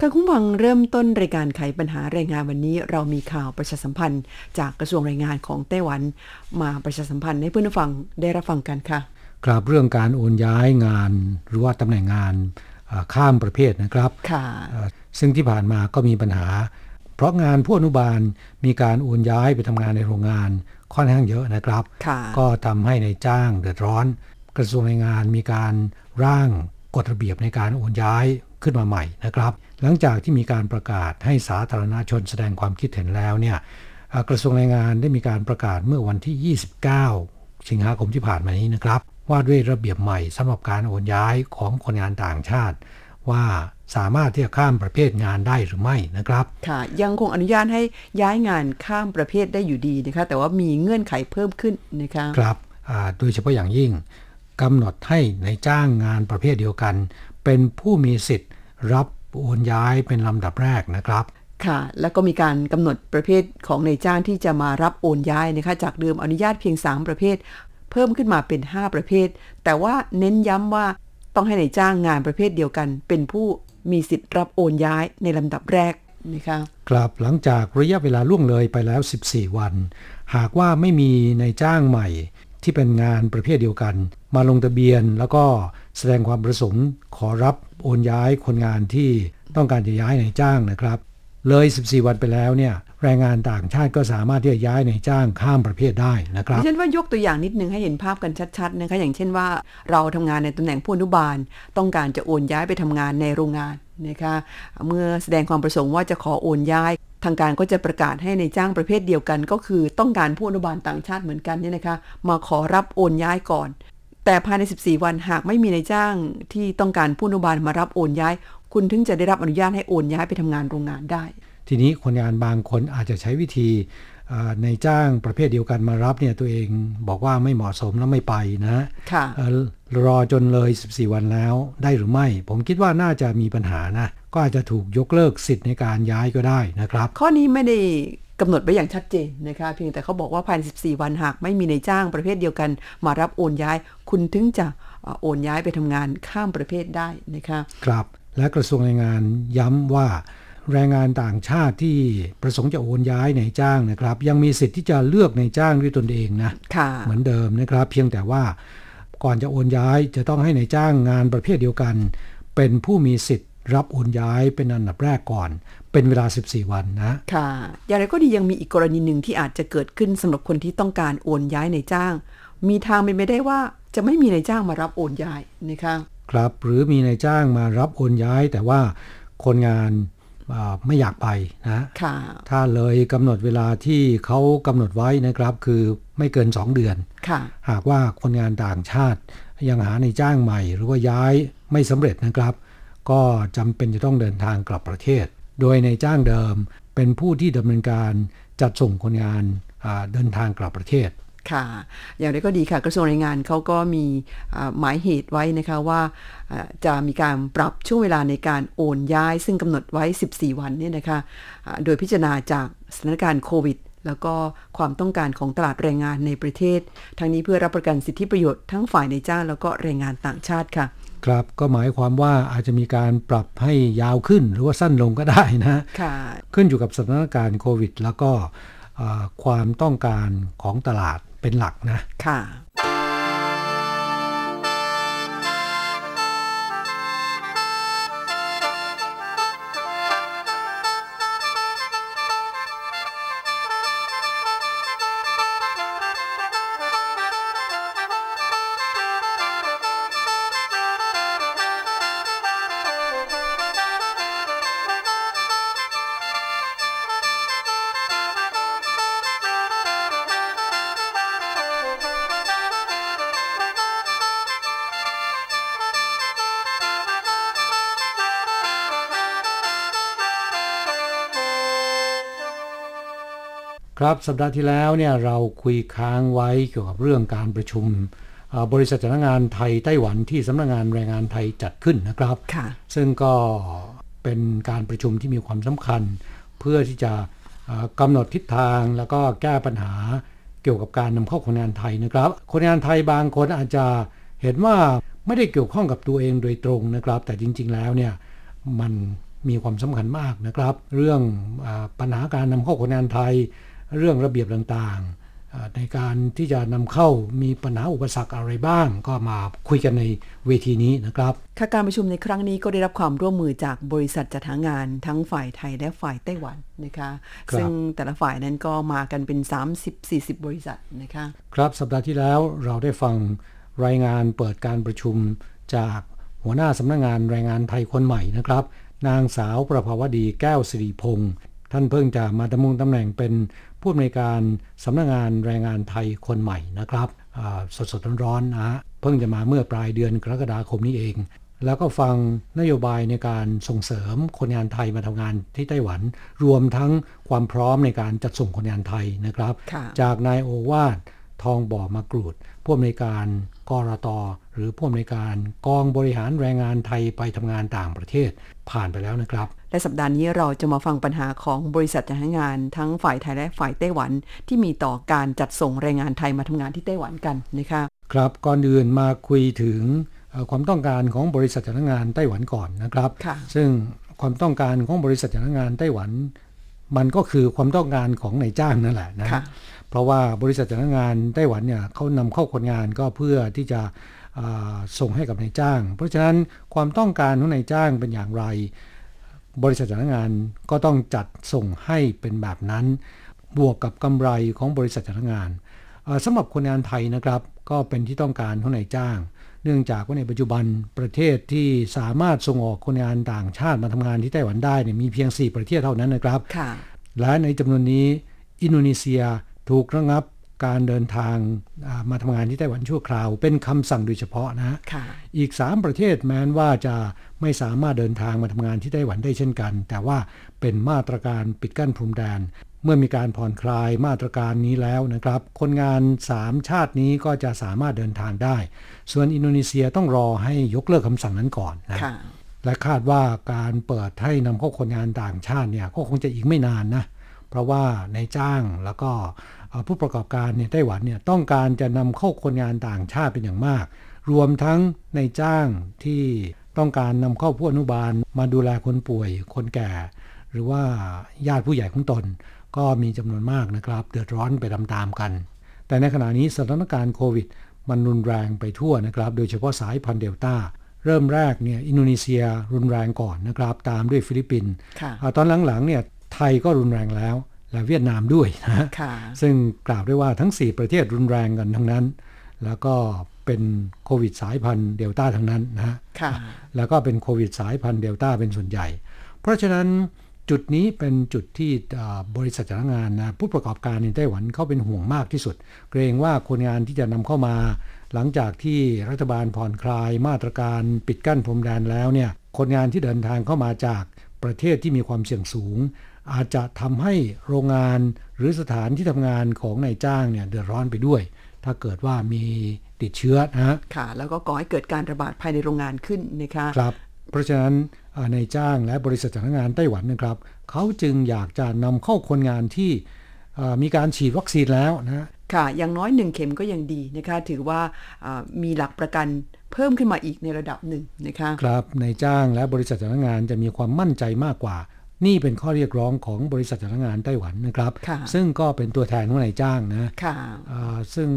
ค่ะคุณผู้ฟังเริ่มต้นรายการไขปัญหาแรงงานวันนี้ เรามีข่าวประชาสัมพันธ์ จากกระทรวงแรงงานของไต้หวัน มาประชาสัมพันธ์ให้เพื่อนผู้ฟังได้รับฟังกันค่ะครับเรื่องการโอนย้ายงานหรือว่าตำแหน่งงานอ่าข้ามประเภทนะครับค่ะเอ่อซึ่งที่ผ่านมาก็มีปัญหา เพราะงานผู้อนุบาลมีการโอนย้ายไปทำงานในโรงงานค่อนข้างเยอะนะครับค่ะก็ทำให้ในจ้างเดือดร้อน กระทรวงแรงงานมีการร่างกฎระเบียบในการโอนย้าย ขึ้นมาใหม่นะครับ หลังจากที่มีการประกาศให้สาธารณชนแสดงความคิดเห็นแล้วเนี่ยเอ่อกระทรวงแรงงานได้มีการประกาศเมื่อวันที่ 29 สิงหาคมที่ผ่านมานี้นะครับ ว่าด้วยระเบียบใหม่สำหรับการโอนย้ายของคนงานต่างชาติ ว่าสามารถที่จะข้ามประเภทงานได้หรือไม่นะครับ ค่ะ ยังคงอนุญาตให้ย้ายงานข้ามประเภทได้อยู่ดีนะคะ แต่ว่ามีเงื่อนไขเพิ่มขึ้นนะคะครับอ่าโดยเฉพาะอย่างยิ่งกำหนดให้ในายจ้างงานประเภทเดียวกัน เป็นผู้มีสิทธิ์ รับโอนย้ายเป็นลำดับแรกนะครับ ค่ะ แล้วก็มีการกำหนดประเภทของในายจ้างที่จะมารับโอนย้ายนะคะ จากเดิมอนุญาตเพียง 3 ประเภท เพิ่มขึ้นมาเป็น 5 ประเภท แต่ว่าเน้นย้ำว่าต้องให้ในายจ้างงานประเภทเดียวกัน เป็นผู้มีสิทธิ์รับโอนย้ายในลำดับแรกนะคะครับหลังจากระยะเวลาล่วงเลยไปแล้ว 14 วัน หากว่าไม่มีนายจ้างใหม่ที่เป็นงานประเภทเดียวกัน มาลงทะเบียนแล้วก็แสดงความประสงค์ ขอรับโอนย้ายคนงานที่ต้องการจะย้ายนายจ้างนะครับ เลย 14 วันไปแล้วเนี่ยแรงงานต่างชาติก็สามารถที่จะย้ายนายจ้างข้ามประเภทได้นะครับดิฉันว่ายกตัวอย่างนิดนึงให้เห็นภาพกันชัดๆนะคะอย่างเช่นว่า เราทำงานในตำแหน่งผู้อนุบาล ต้องการจะโอนย้ายไปทำงานในโรงงานนะคะเมื่อแสดงความประสงค์ว่าจะขอโอนย้าย ทางการก็จะประกาศให้ในจ้างประเภทเดียวกัน ก็คือต้องการผู้อนุบาลต่างชาติเหมือนกันเนี่ยนะคะมาขอรับโอนย้ายก่อน แต่ภายใน 14 วันหากไม่มีในจ้างที่ต้องการผู้อนุบาลมารับโอนย้าย คุณถึงจะได้รับอนุญาตให้โอนย้ายไปทำงานโรงงานได้ ทีนี้คนงานบางคนอาจจะใช้วิธีอ่าในจ้างประเภทเดียวกันมารับเนี่ยตัวเองบอกว่าไม่เหมาะสมแล้วไม่ไปนะค่ะเอ่อรอจนเลย 14 วันแล้วได้หรือไม่ ผมคิดว่าน่าจะมีปัญหานะ ก็อาจจะถูกยกเลิกสิทธิ์ในการย้ายก็ได้นะครับ ข้อนี้ไม่ได้ กำหนดไว้อย่างชัดเจนนะคะ เพียงแต่เขาบอกว่าภายใน 14 วันหากไม่มีในจ้างประเภทเดียวกัน มารับโอนย้าย คุณถึงจะเอ่อโอนย้ายไปทำงานข้ามประเภทได้นะคะครับ และกระทรวงแรงงานย้ำว่า แรงงานต่างชาติที่ประสงค์จะโอนย้ายในายจ้างนะครับ ยังมีสิทธิ์ที่จะเลือกในายจ้างด้วยตนเองนะค่ะเหมือนเดิมนะครับ เพียงแต่ว่าก่อนจะโอนย้ายจะต้องให้ในายจ้างงานประเภทเดียวกัน เป็นผู้มีสิทธิ์ รับโอนย้ายเป็นอันดับแรกก่อน เป็นเวลา 14 วันนะ ค่ะ อย่างไรก็ดียังมีอีกกรณีหนึ่งที่อาจจะเกิดขึ้นสำหรับคนที่ต้องการโอนย้ายในจ้าง มีทางเป็นไปได้ว่าจะไม่มีในจ้างมารับโอนย้ายนะคะครับ หรือมีนายจ้างมารับโอนย้าย แต่ว่าคนงานอ่าไม่อยากไปนะค่ะถ้าเลยกำหนดเวลาที่เขากำหนดไว้นะครับ คือไม่เกิน 2 เดือนค่ะหากว่าคนงานต่างชาติยังหาในจ้างใหม่ หรือว่าย้ายไม่สำเร็จนะครับ ก็จำเป็นจะต้องเดินทางกลับประเทศ โดยในจ้างเดิมเป็นผู้ที่ดำเนินการจัดส่งคนงานเดินทางกลับประเทศค่ะ อย่างไรก็ดีค่ะ กระทรวงแรงงานเขาก็มีหมายเหตุไว้นะคะว่าจะมีการปรับช่วงเวลาในการโอนย้าย ซึ่งกำหนดไว้ 14 วันเนี่ยนะคะโดยพิจารณาจากสถานการณ์โควิด แล้วก็ความต้องการของตลาดแรงงานในประเทศ ทั้งนี้เพื่อรับประกันสิทธิประโยชน์ทั้งฝ่ายในจ้างแล้วก็แรงงานต่างชาติค่ะ ครับก็หมายความว่าอาจจะมีการปรับให้ยาวขึ้นหรือว่าสั้นลงก็ได้นะค่ะขึ้นอยู่กับสถานการณ์โควิด แล้วก็อ่าความต้องการของตลาดเป็นหลักนะ ค่ะ「ครับสัปดาห์ที่แล้วเนี่ยเราคุยค้างไว้เกี่ยวกับเรื่องการประชุมเอ่อบริษัทจ้างงานไทยไต้หวันที่สำนักงานแรงงานไทยจัดขึ้นนะครับค่ะซึ่งก็เป็นการประชุมที่มีความสำคัญ เพื่อที่จะเอ่อกำหนดทิศทางแล้วก็แก้ปัญหาเกี่ยวกับการนำเข้าคนงานไทยนะครับ คนงานไทยบางคนอาจจะเห็นว่าไม่ได้เกี่ยวข้องกับตัวเองโดยตรงนะครับ แต่จริง ๆ แล้วเนี่ยมันมีความสำคัญมากนะครับ เรื่องอาปัญหาการนำเข้าคนงานไทย เรื่องระเบียบต่างๆอ่าในการที่จะนำเข้ามีปัญหาอุปสรรคอะไรบ้าง ก็มาคุยกันในเวทีนี้นะครับค่ะการประชุมในครั้งนี้ก็ได้รับความร่วมมือจากบริษัทจัดหางานทั้งฝ่ายไทยและฝ่ายไต้หวันนะคะครับซึ่งแต่ละฝ่ายนั้นก็มากันเป็น 30-40 บริษัทนะคะครับสัปดาห์ที่แล้วเราได้ฟังรายงานเปิดการประชุมจากหัวหน้าสำนักงานแรงงานไทยคนใหม่นะครับ นางสาวประภาวดีแก้วสิริพงศ์ท่านเพิ่งจะมาดำรงตำแหน่งเป็น ผู้อำนวยการสำนักงานแรงงานไทยคนใหม่นะครับสดสดๆร้อนๆนะฮะเพิ่งจะมาเมื่อปลายเดือนกรกฎาคมนี้เอง แล้วก็ฟังนโยบายในการส่งเสริมคนงานไทยมาทำงานที่ไต้หวัน รวมทั้งความพร้อมในการจัดส่งคนงานไทยนะครับค่ะจากนายโอวาททองบ่อมากรูดผู้อำนวยการกรตหรือผู้อำนวยการกองบริหารแรงงานไทยไปทำงานต่างประเทศผ่านไปแล้วนะครับ และสัปดาห์นี้เราจะมาฟังปัญหาของบริษัทจัดหางานทั้งฝ่ายไทยและฝ่ายไต้หวัน ที่มีต่อการจัดส่งแรงงานไทยมาทำงานที่ไต้หวันกันนะคะครับก่อนอื่นมาคุยถึงเอ่อความต้องการของบริษัทจ้างงานไต้หวันก่อนนะครับค่ะซึ่งความต้องการของบริษัทจ้างงานไต้หวัน มันก็คือความต้องการของนายจ้างนั่นแหละนะค่ะเพราะว่าบริษัทจ้างงานไต้หวันเนี่ยเขานำเข้าคนงานก็เพื่อที่จะอ่าส่งให้กับนายจ้าง เพราะฉะนั้นความต้องการของนายจ้างเป็นอย่างไร บริษัทจ้างงานก็ต้องจัดส่งให้เป็นแบบนั้น บวกกับกำไรของบริษัทจ้างงานเอ่อสำหรับคนงานไทยนะครับก็เป็นที่ต้องการของนายจ้าง เนื่องจากว่าในปัจจุบันประเทศที่สามารถส่งออกคนงานต่างชาติมาทำงานที่ไต้หวันได้เนี่ยมีเพียง 4 ประเทศเท่านั้นนะครับค่ะและในจำนวนนี้ อินโดนีเซียถูกระงับ การเดินทางอ่ามาทำงานที่ไต้หวันชั่วคราว เป็นคำสั่งโดยเฉพาะนะค่ะอีก 3 ประเทศแม้นว่าจะไม่สามารถเดินทางมาทำงานที่ไต้หวันได้เช่นกัน แต่ว่าเป็นมาตรการปิดกั้นพรมแดน เมื่อมีการผ่อนคลายมาตรการนี้แล้วนะครับ คนงาน 3 ชาตินี้ก็จะสามารถเดินทางได้ ส่วนอินโดนีเซียต้องรอให้ยกเลิกคำสั่งนั้นก่อนนะค่ะและคาดว่าการเปิดให้นำเข้าคนงานต่างชาติเนี่ยก็คงจะอีกไม่นานนะเพราะว่าในายจ้างแล้วก็เอ่อ ผู้ประกอบการในไต้หวันเนี่ยต้องการจะนำเข้าคนงานต่างชาติเป็นอย่างมาก รวมทั้งในายจ้างที่ต้องการนำเข้าผู้อนุบาลมาดูแลคนป่วยคนแก่ หรือว่าญาติผู้ใหญ่ของตน ก็มีจำนวนมากนะครับ เดือดร้อนไปตามๆกัน แต่ในขณะนี้สถานการณ์โควิด มันรุนแรงไปทั่วนะครับ โดยเฉพาะสายพันธุ์เดลต้าเริ่มแรกเนี่ยอินโดนีเซียรุนแรงก่อนนะครับ ตามด้วยฟิลิปปินส์ค่ะอ่าตอนหลังๆเนี่ยไทยก็รุนแรงแล้ว และเวียดนามด้วยนะค่ะซึ่งกล่าวได้ว่าทั้ง 4 ประเทศรุนแรงกันทั้งนั้น แล้วก็เป็นโควิดสายพันธุ์เดลต้าทั้งนั้นนะฮะค่ะแล้วก็เป็นโควิดสายพันธุ์เดลต้าเป็นส่วนใหญ่ เพราะฉะนั้นจุดนี้เป็นจุดที่อ่าบริษัทจ้างงานนะผู้ประกอบการในไต้หวันเขาเป็นห่วงมากที่สุด เกรงว่าคนงานที่จะนำเข้ามา หลังจากที่รัฐบาลผ่อนคลายมาตรการปิดกั้นพรมแดนแล้วเนี่ยคนงานที่เดินทางเข้ามาจากประเทศที่มีความเสี่ยงสูง อาจจะทำให้โรงงานหรือสถานที่ทำงานของนายจ้างเนี่ยเดือดร้อนไปด้วย ถ้าเกิดว่ามีติดเชื้อนะฮะค่ะ แล้วก็ก่อให้เกิดการระบาดภายในโรงงานขึ้นนะคะครับ เพราะฉะนั้นเอ่อในายจ้างและบริษัทจ้างงานไต้หวันนะครับเขาจึงอยากจะนำเข้าคนงานที่เอ่อมีการฉีดวัคซีนแล้วนะค่ะ อย่างน้อยหนึ่งเข็มก็ยังดีนะคะ ถือว่าอ่ามีหลักประกันเพิ่มขึ้นมาอีกในระดับหนึ่งนะคะ ครับ ในายจ้างและบริษัทจ้างงานจะมีความมั่นใจมากกว่า นี่เป็นข้อเรียกร้องของบริษัทจ้างงานไต้หวันนะครับค่ะซึ่งก็เป็นตัวแทนของนายจ้างนะค่ะเอ่อซึ่ง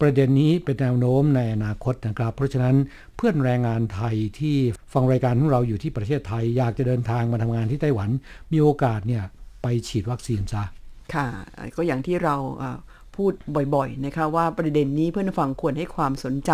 ประเด็นนี้เป็นแนวโน้มในอนาคตนะครับ เพราะฉะนั้นเพื่อนแรงงานไทยที่ฟังรายการของเราอยู่ที่ประเทศไทย อยากจะเดินทางมาทำงานที่ไต้หวัน มีโอกาสเนี่ยไปฉีดวัคซีนซะค่ะ ก็อย่างที่เราอ่า พูดบ่อยๆนะคะว่าประเด็นนี้เพื่อนผู้ฟังควรให้ความสนใจ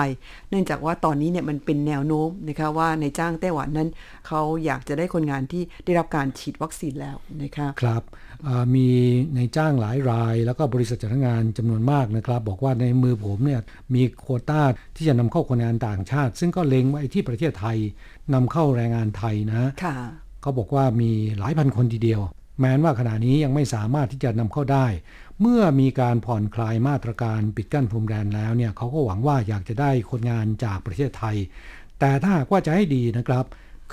เนื่องจากว่าตอนนี้เนี่ยมันเป็นแนวโน้มนะคะว่าในจ้างไต้หวันนั้น เขาอยากจะได้คนงานที่ได้รับการฉีดวัคซีนแล้วนะคะครับเอ่อมีในจ้างหลายราย แล้วก็บริษัทจ้างงานจำนวนมากนะครับ บอกว่าในมือผมเนี่ยมีโควต้าที่จะนำเข้าคนงานต่างชาติ ซึ่งก็เล็งไว้ที่ประเทศไทยนำเข้าแรงงานไทยนะค่ะเขาบอกว่ามีหลายพันคนทีเดียว แม้ว่าขณะนี้ยังไม่สามารถที่จะนำเข้าได้ เมื่อมีการผ่อนคลายมาตรการปิดกั้นพรมแดนแล้วเนี่ยเขาก็หวังว่าอยากจะได้คนงานจากประเทศไทย แต่ถ้าหากว่าจะให้ดีนะครับ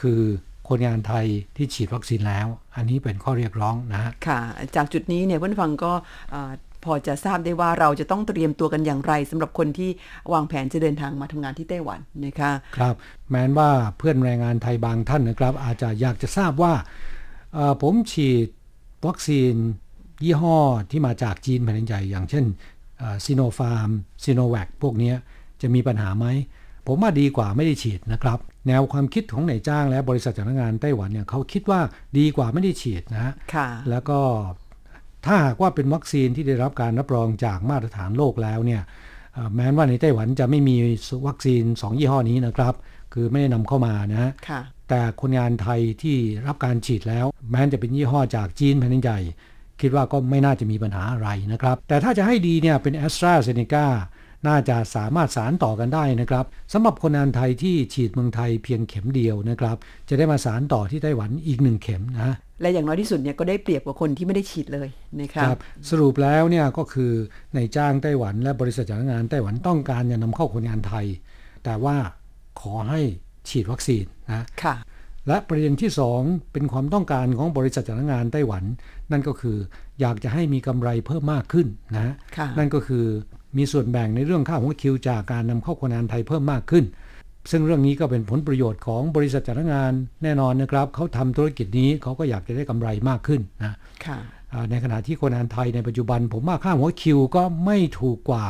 คือคนงานไทยที่ฉีดวัคซีนแล้ว อันนี้เป็นข้อเรียกร้องนะฮะค่ะ จากจุดนี้เนี่ยเพื่อนฟังก็อ่าพอจะทราบได้ว่าเราจะต้องเตรียมตัวกันอย่างไรสำหรับคนที่วางแผนจะเดินทางมาทำงานที่ไต้หวันนะคะครับ แม้นว่าเพื่อนแรงงานไทยบางท่านนะครับ อาจจะอยากจะทราบว่าเอ่อผมฉีดวัคซีน ยี่ห้อที่มาจากจีนแผ่นใหญ่อย่างเช่นซีโนฟาร์มซีโนแวคพวกเนี้ยจะมีปัญหาไหม ผมว่าดีกว่าไม่ได้ฉีดนะครับ แนวความคิดของนายจ้างและบริษัทจ้างงานไต้หวันเนี่ยเขาคิดว่าดีกว่าไม่ได้ฉีดนะฮะค่ะแล้วก็ถ้าหากว่าเป็นวัคซีนที่ได้รับการรับรองจากมาตรฐานโลกแล้วเนี่ยเอ่อแม้ว่าในไต้หวันจะไม่มีวัคซีน 2 ยี่ห้อนี้นะครับ คือไม่ได้นำเข้ามานะฮะค่ะแต่คนงานไทยที่รับการฉีดแล้ว แม้จะเป็นยี่ห้อจากจีนแผ่นใหญ่ คิดว่าก็ไม่น่าจะมีปัญหาอะไรนะครับ แต่ถ้าจะให้ดีเนี่ยเป็น a s t r a z เซ e c a น่าจะสามารถสารต่อกันได้นะครับสำหรับคนงานไทยที่ฉีดเมืองไทยเพียงเข็มเดียวนะครับจะได้มาสารต่อที่ไต้หวันอีกหนึ่งเข็มนะและอย่างน้อยที่สุดเนี่ยก็ได้เปรียบกว่าคนที่ไม่ได้ฉีดเลยนะคะครับสรุปแล้วเนี่ยก็คือในายจ้างไต้หวันและบริษัทจ้างงานไต้หวันต้องการจะนำเข้าคนงานไทย แต่ว่าขอให้ฉีดวัคซีนนะค่ะและประเด็นที่ 2 เป็นความต้องการของบริษัทจ้างงานไต้หวัน นั่นก็คืออยากจะให้มีกำไรเพิ่มมากขึ้นนะค่ะนั่นก็คือมีส่วนแบ่งในเรื่องค่าหัวคิวจากการนำเข้าคนงานไทยเพิ่มมากขึ้น ซึ่งเรื่องนี้ก็เป็นผลประโยชน์ของบริษัทจ้างงานแน่นอนนะครับเขาทำธุรกิจนี้เขาก็อยากจะได้กำไรมากขึ้นนะค่ะอ่าในขณะที่คนงานไทยในปัจจุบัน ผมว่าค่าหัวคิวก็ไม่ถูกกว่า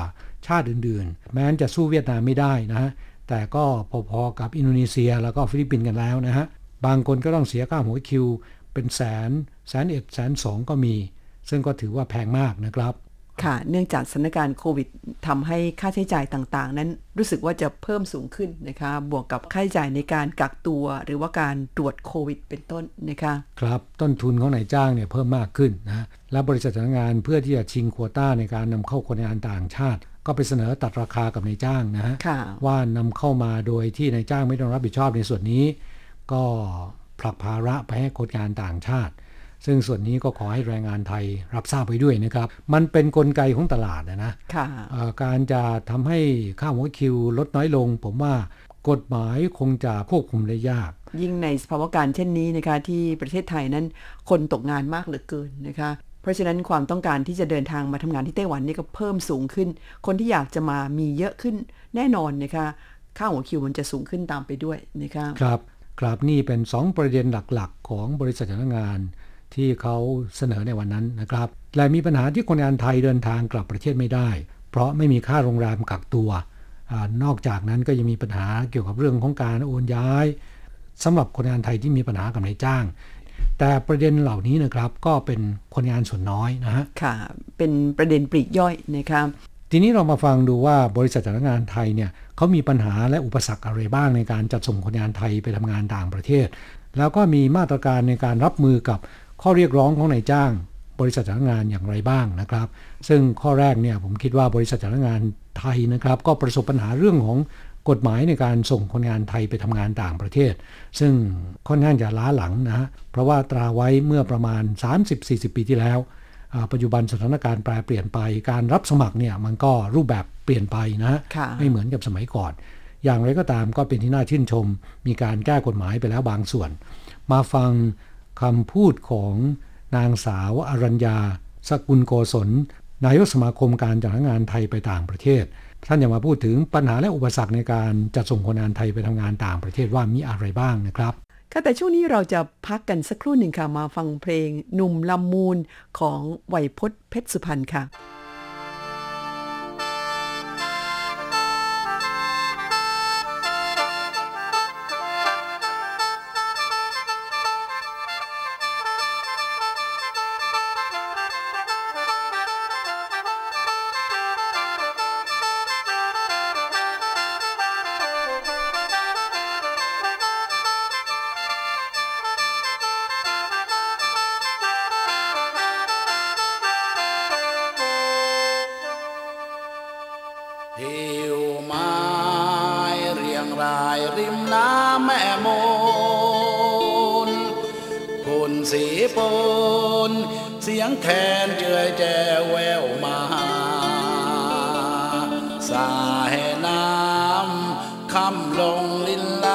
ชาติอื่นๆ แม้นจะสู้เวียดนามไม่ได้นะฮะแต่ก็พอๆกับอินโดนีเซียแล้วก็ฟิลิปปินส์กันแล้วนะฮะบางคนก็ต้องเสียค่าหัวคิว เป็นแสนแสนเอ็ดแสนสองก็มี ซึ่งก็ถือว่าแพงมากนะครับ ค่ะ เนื่องจากสถานการณ์โควิดทำให้ค่าใช้จ่ายต่างๆ นั้นรู้สึกว่าจะเพิ่มสูงขึ้นนะคะ บวกกับค่าใช้จ่ายในการกักตัวหรือว่าการตรวจโควิด เป็นต้นนะคะ ครับ ต้นทุนของนายจ้างเนี่ยเพิ่มมากขึ้นนะ และบริษัทจ้างงานเพื่อที่จะชิงโควต้าในการนำเข้าคนงานต่างชาติก็ไปเสนอตัดราคากับนายจ้างนะฮะค่ะว่านำเข้ามาโดยที่นายจ้างไม่ต้องรับผิดชอบในส่วนนี้ ก็ ผลักภาระไปให้คนงานต่างชาติ ซึ่งส่วนนี้ก็ขอให้แรงงานไทยรับทราบไว้ด้วยนะครับ มันเป็นนกลไกของตลาดนะนะค่ะเอ่อการจะทำให้ค่าหัวคิวลดน้อยลง ผมว่ากฎหมายคงจะควบคุมได้ยากยิ่งในสภาวะการเช่นนี้นะคะที่ประเทศไทยนั้นคนตกงานมากเหลือเกินนะคะ เพราะฉะนั้นความต้องการที่จะเดินทางมาทำงานที่ไต้หวันนี่ก็เพิ่มสูงขึ้น คนที่อยากจะมามีเยอะขึ้นแน่นอนนะคะค่าหัวคิวมันจะสูงขึ้นตามไปด้วยนะคะครับ ครับนี่เป็น 2 ประเด็นหลักๆ ของบริษัทจ้างงาน ที่เขาเสนอในวันนั้นนะครับและมีปัญหาที่คนงานไทยเดินทางกลับประเทศไม่ได้ เพราะไม่มีค่าโรงแรมกักตัวอนอกจากนั้นก็ยังมีปัญหาเกี่ยวกับเรื่องของการโอนย้ายสำหรับคนงานไทยที่มีปัญหากับนายจ้าง แต่ประเด็นเหล่านี้นะครับก็เป็นคนงานส่วนน้อยนะฮะค่ะ เป็นประเด็นปลีกย่อยนะคะ ทีนี้เรามาฟังดูว่าบริษัทจ้างานไทยเนี่ยเขามีปัญหาและอุปสรรคอะไรบ้างในการจัดส่งคนงานไทยไปทำงานต่างประเทศ แล้วก็มีมาตรการในการรับมือกับข้อเรียกร้องของนายจ้าง บริษัทจ้างานอย่างไรบ้างนะครับ ซึ่งข้อแรกเนี่ยผมคิดว่าบริษัทจ้างานไทยนะครับ ก็ประสบปัญหาเรื่องของกฎหมายในการส่งคนงานไทยไปทำงานต่างประเทศ ซึ่งค่อนข้างจะล้าหลังนะเพราะว่าตราไว้เมื่อประมาณ 30-40 ปีที่แล้ว ปัจจุบันสถานการณ์แปรเปลี่ยนไป การรับสมัครเนี่ยมันก็รูปแบบเปลี่ยนไปนะค่ะไม่เหมือนกับสมัยก่อน อย่างไรก็ตามก็เป็นที่น่าชื่นชม มีการแก้กฎหมายไปแล้วบางส่วน มาฟังคำพูดของนางสาวอรัญญา สกุลโกศล นายกสมาคมการจัดหางานไทยไปต่างประเทศ ท่านจะมาพูดถึงปัญหาและอุปสรรคในการจัดส่งคนงานไทยไปทำงานต่างประเทศว่ามีอะไรบ้างนะครับ ค่ะแต่ช่วงนี้เราจะพักกันสักครู่หนึ่งค่ะ มาฟังเพลงหนุ่มลำมูลของไวยพจน์เพชรสุพรรณค่ะ「 สีปนเสียงแคนเจือยแจวแววมาสายน้ำคำลงลินลา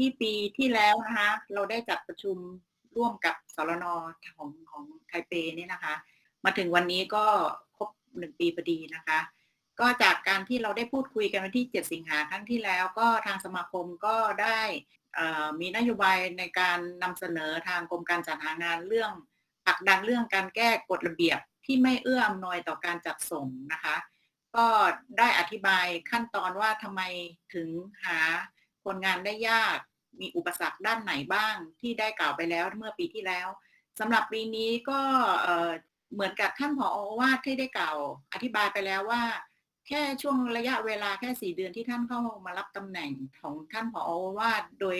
ที่ปีที่แล้วนะคะเราได้จัดประชุมร่วมกับสรนของของไทเปเนี่ยนะคะ มาถึงวันนี้ก็ครบหนึ่งปีพอดีนะคะ ก็จากการที่เราได้พูดคุยกันวันที่ 7 สิงหาครั้งที่แล้ว ก็ทางสมาคมก็ได้อ่อมีนโยบายในการนำเสนอทางกรมการจัดหางานเรื่องผลักดันเรื่องการแก้กฎระเบียบที่ไม่เอื้ออำนวยต่อการจัดส่งนะคะ ก็ได้อธิบายขั้นตอนว่าทำไมถึงหาคนงานได้ยาก มีอุปสรรคด้านไหนบ้างที่ได้กล่าวไปแล้วเมื่อปีที่แล้วสำหรับปีนี้ก็เหมือนกับท่านผอว่าที่ได้กล่าวอธิบายไปแล้วว่า แค่ช่วงระยะเวลาแค่สี่เดือนที่ท่านเข้ามารับตำแหน่งของท่านผอว่าโดย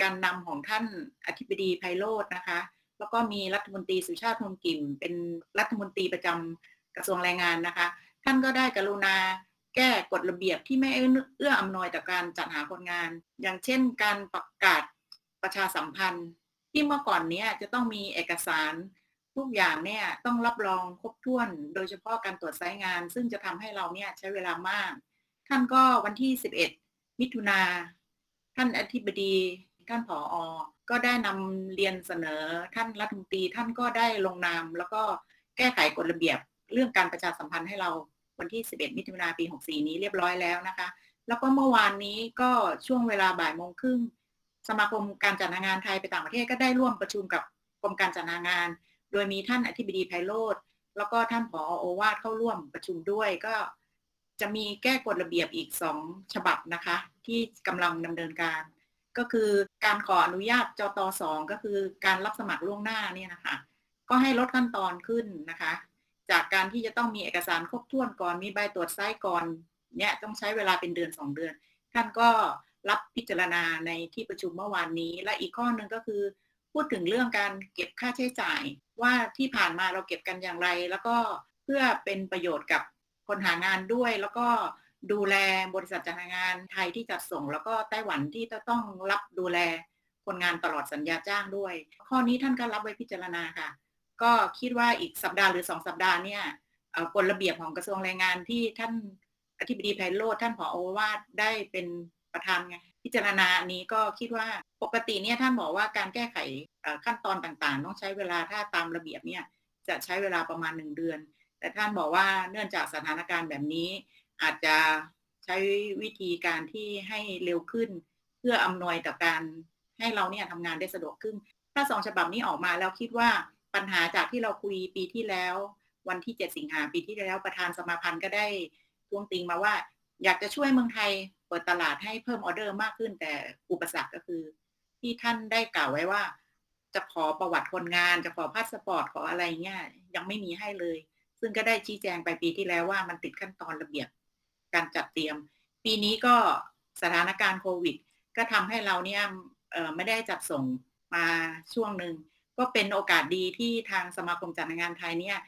การนำของท่านอธิบดีไพโรจน์นะคะ แล้วก็มีรัฐมนตรีสุชาติพรหมกลิ่นเป็นรัฐมนตรีประจำกระทรวงแรงงานนะคะ ท่านก็ได้กรุณา แก้กฎระเบียบที่ไม่เอื้ออำนวยต่อการจัดหาคนงาน อย่างเช่น การประกาศประชาสัมพันธ์ ที่เมื่อก่อนนี้จะต้องมีเอกสารทุกอย่างเนี่ยต้องรับรองครบถ้วน โดยเฉพาะการตรวจไซต์งาน ซึ่งจะทำให้เราเนี่ยใช้เวลามาก ท่านก็วันที่ 11 มิถุนาท่านอธิบดีท่านผออก็ได้นำเรียนเสนอท่านรัฐมนตรีท่านก็ได้ลงนาม แล้วก็แก้ไขกฎระเบียบเรื่องการประชาสัมพันธ์ให้เรา วันที่ 11 มิถุนาปี 64 นี้เรียบร้อยแล้วนะคะ แล้วก็เมื่อวานนี้ก็ช่วงเวลาบ่ายโมงครึ่งสมาคมการจัดงานไทยไปต่างประเทศก็ได้ร่วมประชุมกับกรมการจัดงาน โดยมีท่านอธิบดีไพโรธแล้วก็ท่านผอโอวาทเข้าร่วมประชุมด้วยก็จะมีแก้กฎระเบียบอีกสองฉบับนะคะ ที่กำลังดำเนินการ ก็คือการขออนุญาตจตสองก็คือการรับสมัครล่วงหน้าเนี่ยนะคะ ก็ให้ลดขั้นตอนขึ้นนะคะ จากการที่จะต้องมีเอกสารครบถ้วนก่อนมีใบตรวจไซต์ก่อนเนี่ยต้องใช้เวลาเป็นเดือน 2 เดือน ท่านก็รับพิจารณาในที่ประชุมเมื่อวานนี้ และอีกข้อหนึ่งก็คือ พูดถึงเรื่องการเก็บค่าใช้จ่าย ว่าที่ผ่านมาเราเก็บกันอย่างไร แล้วก็เพื่อเป็นประโยชน์กับคนหางานด้วย แล้วก็ดูแลบริษัทจัดหางานไทยที่จัดส่ง แล้วก็ไต้หวันที่จะต้องรับดูแลคนงานตลอดสัญญาจ้างด้วย ข้อนี้ท่านก็รับไว้พิจารณาค่ะ ก็คิดว่าอีกสัปดาห์หรือสองสัปดาห์เนี่ยกฎระเบียบของกระทรวงแรงงานที่ท่านอธิบดีไพโรธท่านผอวาดได้เป็นประธานไงพิจารณาอันนี้ก็คิดว่าปกติเนี่ยท่านบอกว่าการแก้ไขขั้นตอนต่างๆ ต้องใช้เวลาถ้าตามระเบียบเนี่ยจะใช้เวลาประมาณหนึ่งเดือน แต่ท่านบอกว่าเนื่องจากสถานการณ์แบบนี้ อาจจะใช้วิธีการที่ให้เร็วขึ้น เพื่ออำนวยต่อการให้เราเนี่ยทำงานได้สะดวกขึ้น ถ้าสองฉบับนี้ออกมาแล้วคิดว่า ปัญหาจากที่เราคุยปีที่แล้ว วันที่ 7 สิงหาปีที่แล้วประธานสมาพันธ์ก็ได้ทวงติงมาว่า อยากจะช่วยเมืองไทยเปิดตลาดให้เพิ่มออเดอร์มากขึ้น แต่อุปสรรคก็คือ ที่ท่านได้กล่าวไว้ว่า จะขอประวัติคนงาน จะขอพาสปอร์ตขออะไรเงี้ยยังไม่มีให้เลย ซึ่งก็ได้ชี้แจงไปปีที่แล้วว่ามันติดขั้นตอนระเบียบการจัดเตรียม ปีนี้ก็สถานการณ์โควิด ก็ทำให้เราเนี่ยไม่ได้จัดส่งมาช่วงหนึ่ง ก็เป็นโอกาสดีที่ทางสมาคมจัดหางานไทยเนี่ย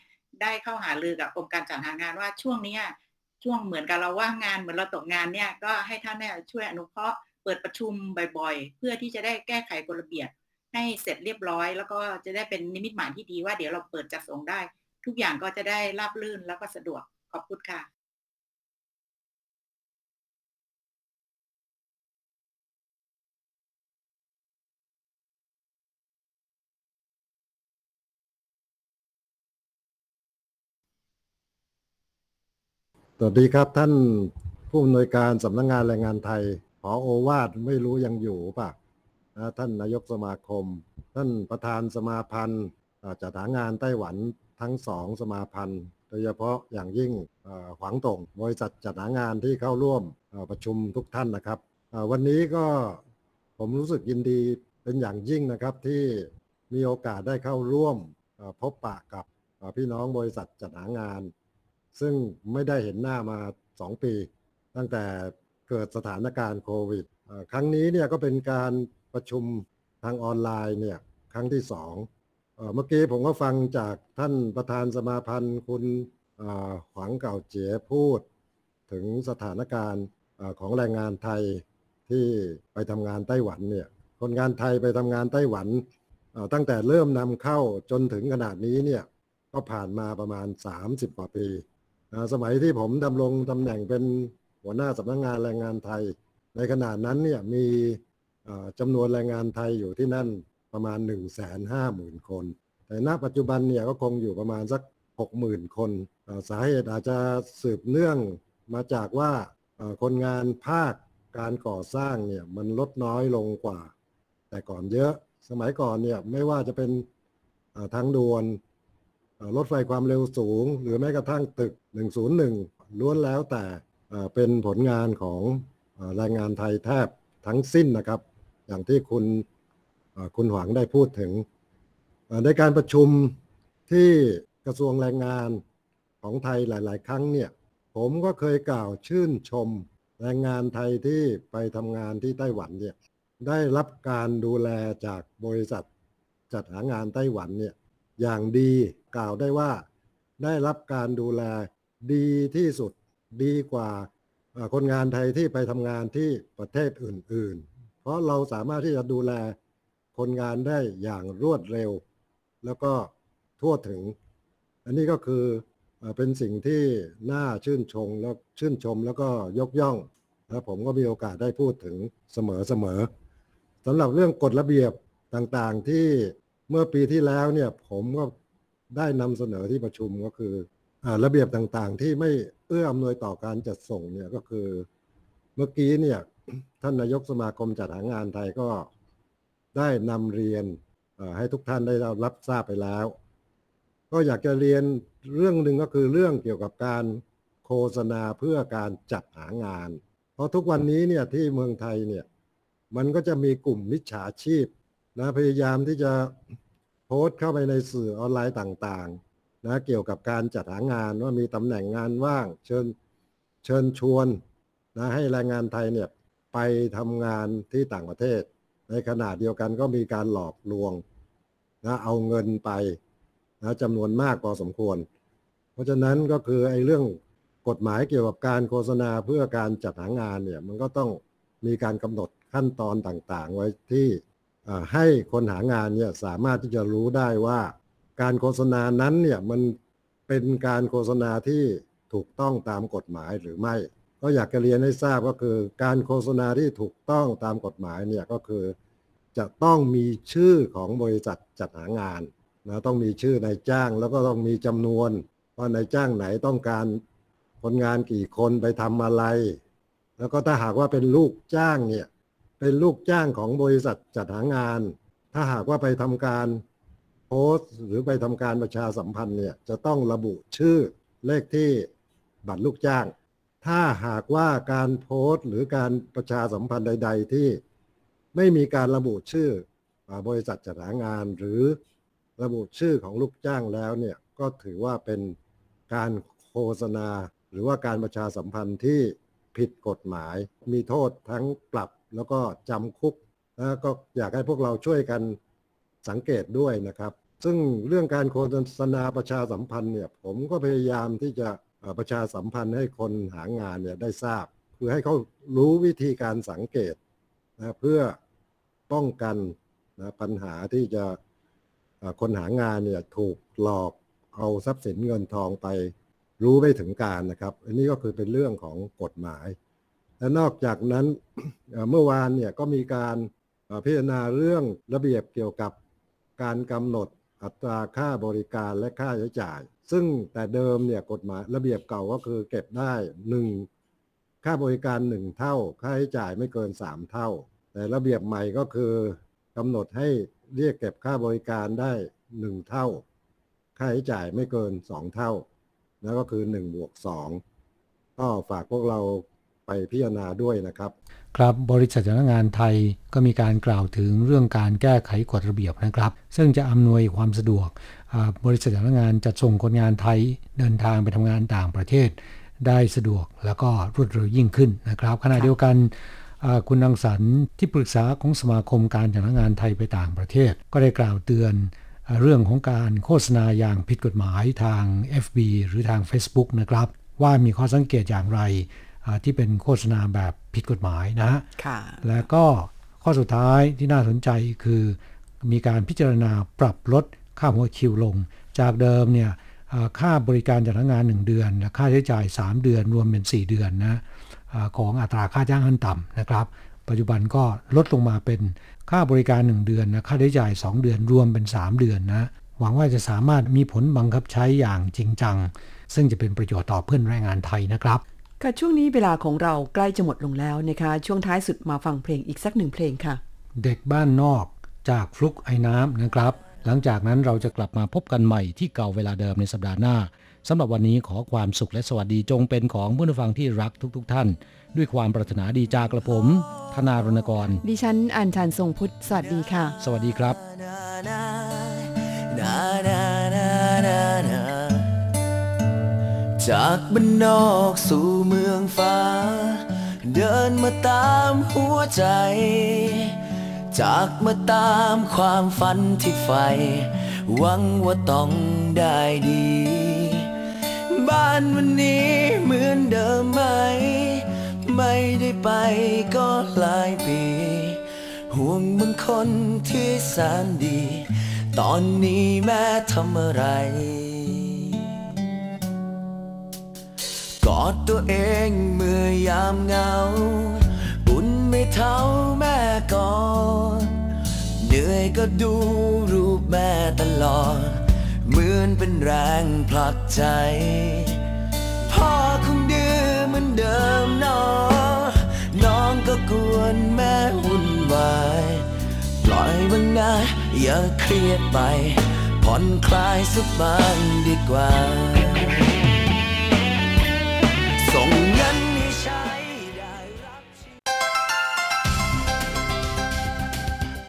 ได้เข้าหารือกับกรมการจัดหางานว่าช่วงนี้ช่วงเหมือนกับเราว่างงานเหมือนเราตกงานเนี่ยก็ให้ท่านเนี่ยช่วยอนุเคราะห์เปิดประชุมบ่อยๆ เพื่อที่จะได้แก้ไขกฎระเบียบให้เสร็จเรียบร้อย แล้วก็จะได้เป็นนิมิตหมายที่ดีว่าเดี๋ยวเราเปิดจัดส่งได้ ทุกอย่างก็จะได้ราบรื่นแล้วก็สะดวกขอบคุณค่ะ สวัสดีครับท่านผู้อำนวยการสำนักงานแรงงานไทยผอโอวาทไม่รู้ยังอยู่ป่ะนะท่านนายกสมาคม ท่านประธานสมาพันธ์อ่าจัดหางานไต้หวันทั้งสองสมาพันธ์โดยเฉพาะอย่างยิ่งอ่าขวางตงบริษัทจัดหางานที่เข้าร่วมอ่าประชุมทุกท่านนะครับอ่าวันนี้ก็ผมรู้สึกยินดีเป็นอย่างยิ่งนะครับที่มีโอกาสได้เข้าร่วมอ่าพบปะกับอ่าพี่น้องบริษัทจัดหางาน ซึ่งไม่ได้เห็นหน้ามา 2 ปี ตั้งแต่เกิดสถานการณ์โควิด ครั้งนี้เนี่ยก็เป็นการประชุมทางออนไลน์เนี่ยครั้งที่สองเมื่อกี้ผมก็ฟังจากท่านประธานสมาพันธ์คุณเอ่อหวังเก่าเจ๋ยพูด ถึงสถานการณ์ของแรงงานไทยที่ไปทำงานไต้หวันเนี่ยคนงานไทยไปทำงานไต้หวันตั้งแต่เริ่มนำเข้าจนถึงขนาดนี้เนี่ยก็ผ่านมาประมาณ 30 กว่าปี สมัยที่ผมดำรงตำแหน่งเป็นหัวหน้าสำนักงานแรงงานไทย ในขณะนั้นเนี่ยมีจำนวนแรงงานไทยอยู่ที่นั่นประมาณ 1 5 0 0 0 0 คน แต่ณปัจจุบันเนี่ยก็คงอยู่ประมาณสัก 60,000 คนสาเหตุอาจจะสืบเนื่องมาจากว่าคนงานภาคการก่อสร้างเนี่ยมันลดน้อยลงกว่า แต่ก่อนเยอะสมัยก่อนเนี่ยไม่ว่าจะเป็นทางด่วน รถไฟความเร็วสูง หรือแม้กระทั่งตึก 101 ล้วนแล้วแต่เป็นผลงานของแรงงานไทยแทบทั้งสิ้นนะครับ อย่างที่คุณคุณหวังได้พูดถึง ในการประชุมที่กระทรวงแรงงานของไทยหลาย ๆ ครั้งเนี่ย ผมก็เคยกล่าวชื่นชมแรงงานไทยที่ไปทำงานที่ไต้หวันเนี่ยได้รับการดูแลจากบริษัทจัดหางานไต้หวันเนี่ยอย่างดี กล่าวได้ว่า ได้รับการดูแลดีที่สุดดีกว่าคนงานไทยที่ไปทำงานที่ประเทศอื่น ๆ เพราะเราสามารถที่จะดูแลคนงานได้อย่างรวดเร็ว แล้วก็ทั่วถึง อันนี้ก็คือเอ่อเป็นสิ่งที่น่าชื่นชมแล้วชื่นชมแล้วก็ยกย่องและผมก็มีโอกาสได้พูดถึงเสมอๆสำหรับเรื่องกฎระเบียบต่างๆที่เมื่อปีที่แล้วเนี่ยผมก็ ได้นำเสนอที่ประชุมก็คืออระเบียบต่างๆ ที่ไม่เอื้ออำนวยต่อการจัดส่งเนี่ยก็คือ เมื่อกี้เนี่ยท่านนายกสมาคมจัดหางานไทยก็ได้นำเรียนให้ทุกท่านได้รับทราบไปแล้ว ก็อยากจะเรียนเรื่องหนึ่งก็คือเรื่องเกี่ยวกับการโฆษณาเพื่อการจัดหางาน เพราะทุกวันนี้เนี่ยที่เมืองไทยเนี่ยมันก็จะมีกลุ่มมิจฉาชีพนะพยายามที่จะ โพสต์เข้าไปในสื่อออนไลน์ต่างๆนะเกี่ยวกับการจัดหางานว่ามีตำแหน่งงานว่าง เชิญเชิญชวนนะให้แรงงานไทยเนี่ยไปทำงานที่ต่างประเทศ ในขณะเดียวกันก็มีการหลอกลวงนะเอาเงินไปนะจำนวนมากพอสมควร เพราะฉะนั้นก็คือไอ้เรื่องกฎหมายเกี่ยวกับการโฆษณาเพื่อการจัดหางานเนี่ยมันก็ต้องมีการกำหนดขั้นตอนต่างๆ ไว้ที่ ให้คนหางานเนี่ยสามารถที่จะรู้ได้ว่าการโฆษณานั้นเนี่ยมันเป็นการโฆษณาที่ถูกต้องตามกฎหมายหรือไม่ ก็อยากจะเรียนให้ทราบก็คือ การโฆษณาที่ถูกต้องตามกฎหมายเนี่ยก็คือ จะต้องมีชื่อของบริษัทจัดหางานนะต้องมีชื่อนายจ้างแล้วก็ต้องมีจำนวนว่านายจ้างไหนต้องการคนงานกี่คนไปทำอะไร แล้วก็ถ้าหากว่าเป็นลูกจ้างเนี่ย เป็นลูกจ้างของบริษัทจัดหางาน ถ้าหากว่าไปทำการโพสต์หรือไปทำการประชาสัมพันธ์เนี่ยจะต้องระบุชื่อเลขที่บัตรลูกจ้าง ถ้าหากว่าการโพสต์หรือการประชาสัมพันธ์ใด ๆ ที่ไม่มีการระบุชื่ออาบริษัทจัดหางานหรือระบุชื่อของลูกจ้างแล้วเนี่ยก็ถือว่าเป็นการโฆษณา หรือว่าการประชาสัมพันธ์ที่ผิดกฎหมาย มีโทษทั้งปรับ แล้วก็จำคุกแล้วก็อยากให้พวกเราช่วยกันสังเกตด้วยนะครับ ซึ่งเรื่องการโฆษณาประชาสัมพันธ์เนี่ยผมก็พยายามที่จะประชาสัมพันธ์ให้คนหางานเนี่ยได้ทราบ คือให้เขารู้วิธีการสังเกตนะเพื่อป้องกันนะปัญหาที่จะคนหางานเนี่ยถูกหลอกเอาทรัพย์สินเงินทองไปรู้ไม่ถึงการนะครับ อันนี้ก็คือเป็นเรื่องของกฎหมาย และนอกจากนั้นเมื่อวานเนี่ยก็มีการพิจารณาเรื่องระเบียบเกี่ยวกับการกำหนดอัตราค่าบริการและค่าใช้จ่าย ซึ่งแต่เดิมเนี่ยกฎหมายระเบียบเก่าก็คือเก็บได้หนึ่งค่าบริการหนึ่งเท่า ค่าใช้จ่ายไม่เกินสามเท่า แต่ระเบียบใหม่ก็คือกำหนดให้เรียกเก็บค่าบริการได้หนึ่งเท่า ค่าใช้จ่ายไม่เกินสองเท่า แล้วก็คือ1บวก2ก็ฝากพวกเรา ไปพิจารณาด้วยนะครับ ครับบริษัทจ้างงานไทยก็มีการกล่าวถึงเรื่องการแก้ไขกฎระเบียบนะครับ ซึ่งจะอำนวยความสะดวกบริษัทจ้างงานจัดส่งคนงานไทยเดินทางไปทำงานต่างประเทศ ได้สะดวกแล้วก็รวดเร็วยิ่งขึ้นนะครับ ขณะเดียวกันคุณนังสรรที่ปรึกษาของสมาคมการจ้างงานไทยไปต่างประเทศ ก็ได้กล่าวเตือนเรื่องของการโฆษณาอย่างผิดกฎหมายทาง FB หรือทาง Facebook นะครับ ว่ามีข้อสังเกตอย่างไร ที่เป็นโฆษณาแบบผิดกฎหมายนะฮะค่ะและก็ข้อสุดท้ายที่น่าสนใจคือ มีการพิจารณาปรับลดค่าหัวคิวลง จากเดิมเนี่ยเอ่อค่าบริการจัดหางาน 1 เดือนและค่าใช้จ่าย 3 เดือนรวมเป็น 4 เดือนนะเอ่อของอัตราค่าจ้างขั้นต่ำนะครับ ปัจจุบันก็ลดลงมาเป็นค่าบริการ 1 เดือนนะค่าใช้จ่าย 2 เดือนรวมเป็น 3 เดือนนะหวังว่าจะสามารถมีผลบังคับใช้อย่างจริงจัง ซึ่งจะเป็นประโยชน์ต่อเพื่อนแรงงานไทยนะครับ ค่ะช่วงนี้เวลาของเราใกล้จะหมดลงแล้วนะคะ ช่วงท้ายสุดมาฟังเพลงอีกสักหนึ่งเพลงค่ะ เด็กบ้านนอกจากฟลุกไอ้น้ำนะครับ หลังจากนั้นเราจะกลับมาพบกันใหม่ที่เก่าเวลาเดิมในสัปดาห์หน้าสำหรับวันนี้ขอความสุขและสวัสดีจงเป็นของผู้ฟังที่รักทุกๆทท่าน ด้วยความปรารถนาดีจากกระผม ธนารณกร ดิฉันอัญชันทรงพุทธสวัสดีค่ะ สวัสดีครับ จากบ้านนอกสู่เมืองฟ้า เดินมาตามหัวใจ จากมาตามความฝันที่ใฝ่หวังว่าต้องได้ดี บ้านวันนี้เหมือนเดิมไหม ไม่ได้ไปก็หลายปี ห่วงบางคนที่แสนดี ตอนนี้แม่ทำอะไร กอดตัวเองเมื่อยามเหงาอุ่นไม่เท่าแม่ก่อดเหนื่อยก็ดูรูปแม่ตลอด เหมือนเป็นแรงผลักใจ พ่อคงดื้อเหมือนเดิมนอน้องก็กวนแม่วุ่นวายปล่อยมันนะอย่าเครียดไปผ่อนคลายสักบ้างดีกว่า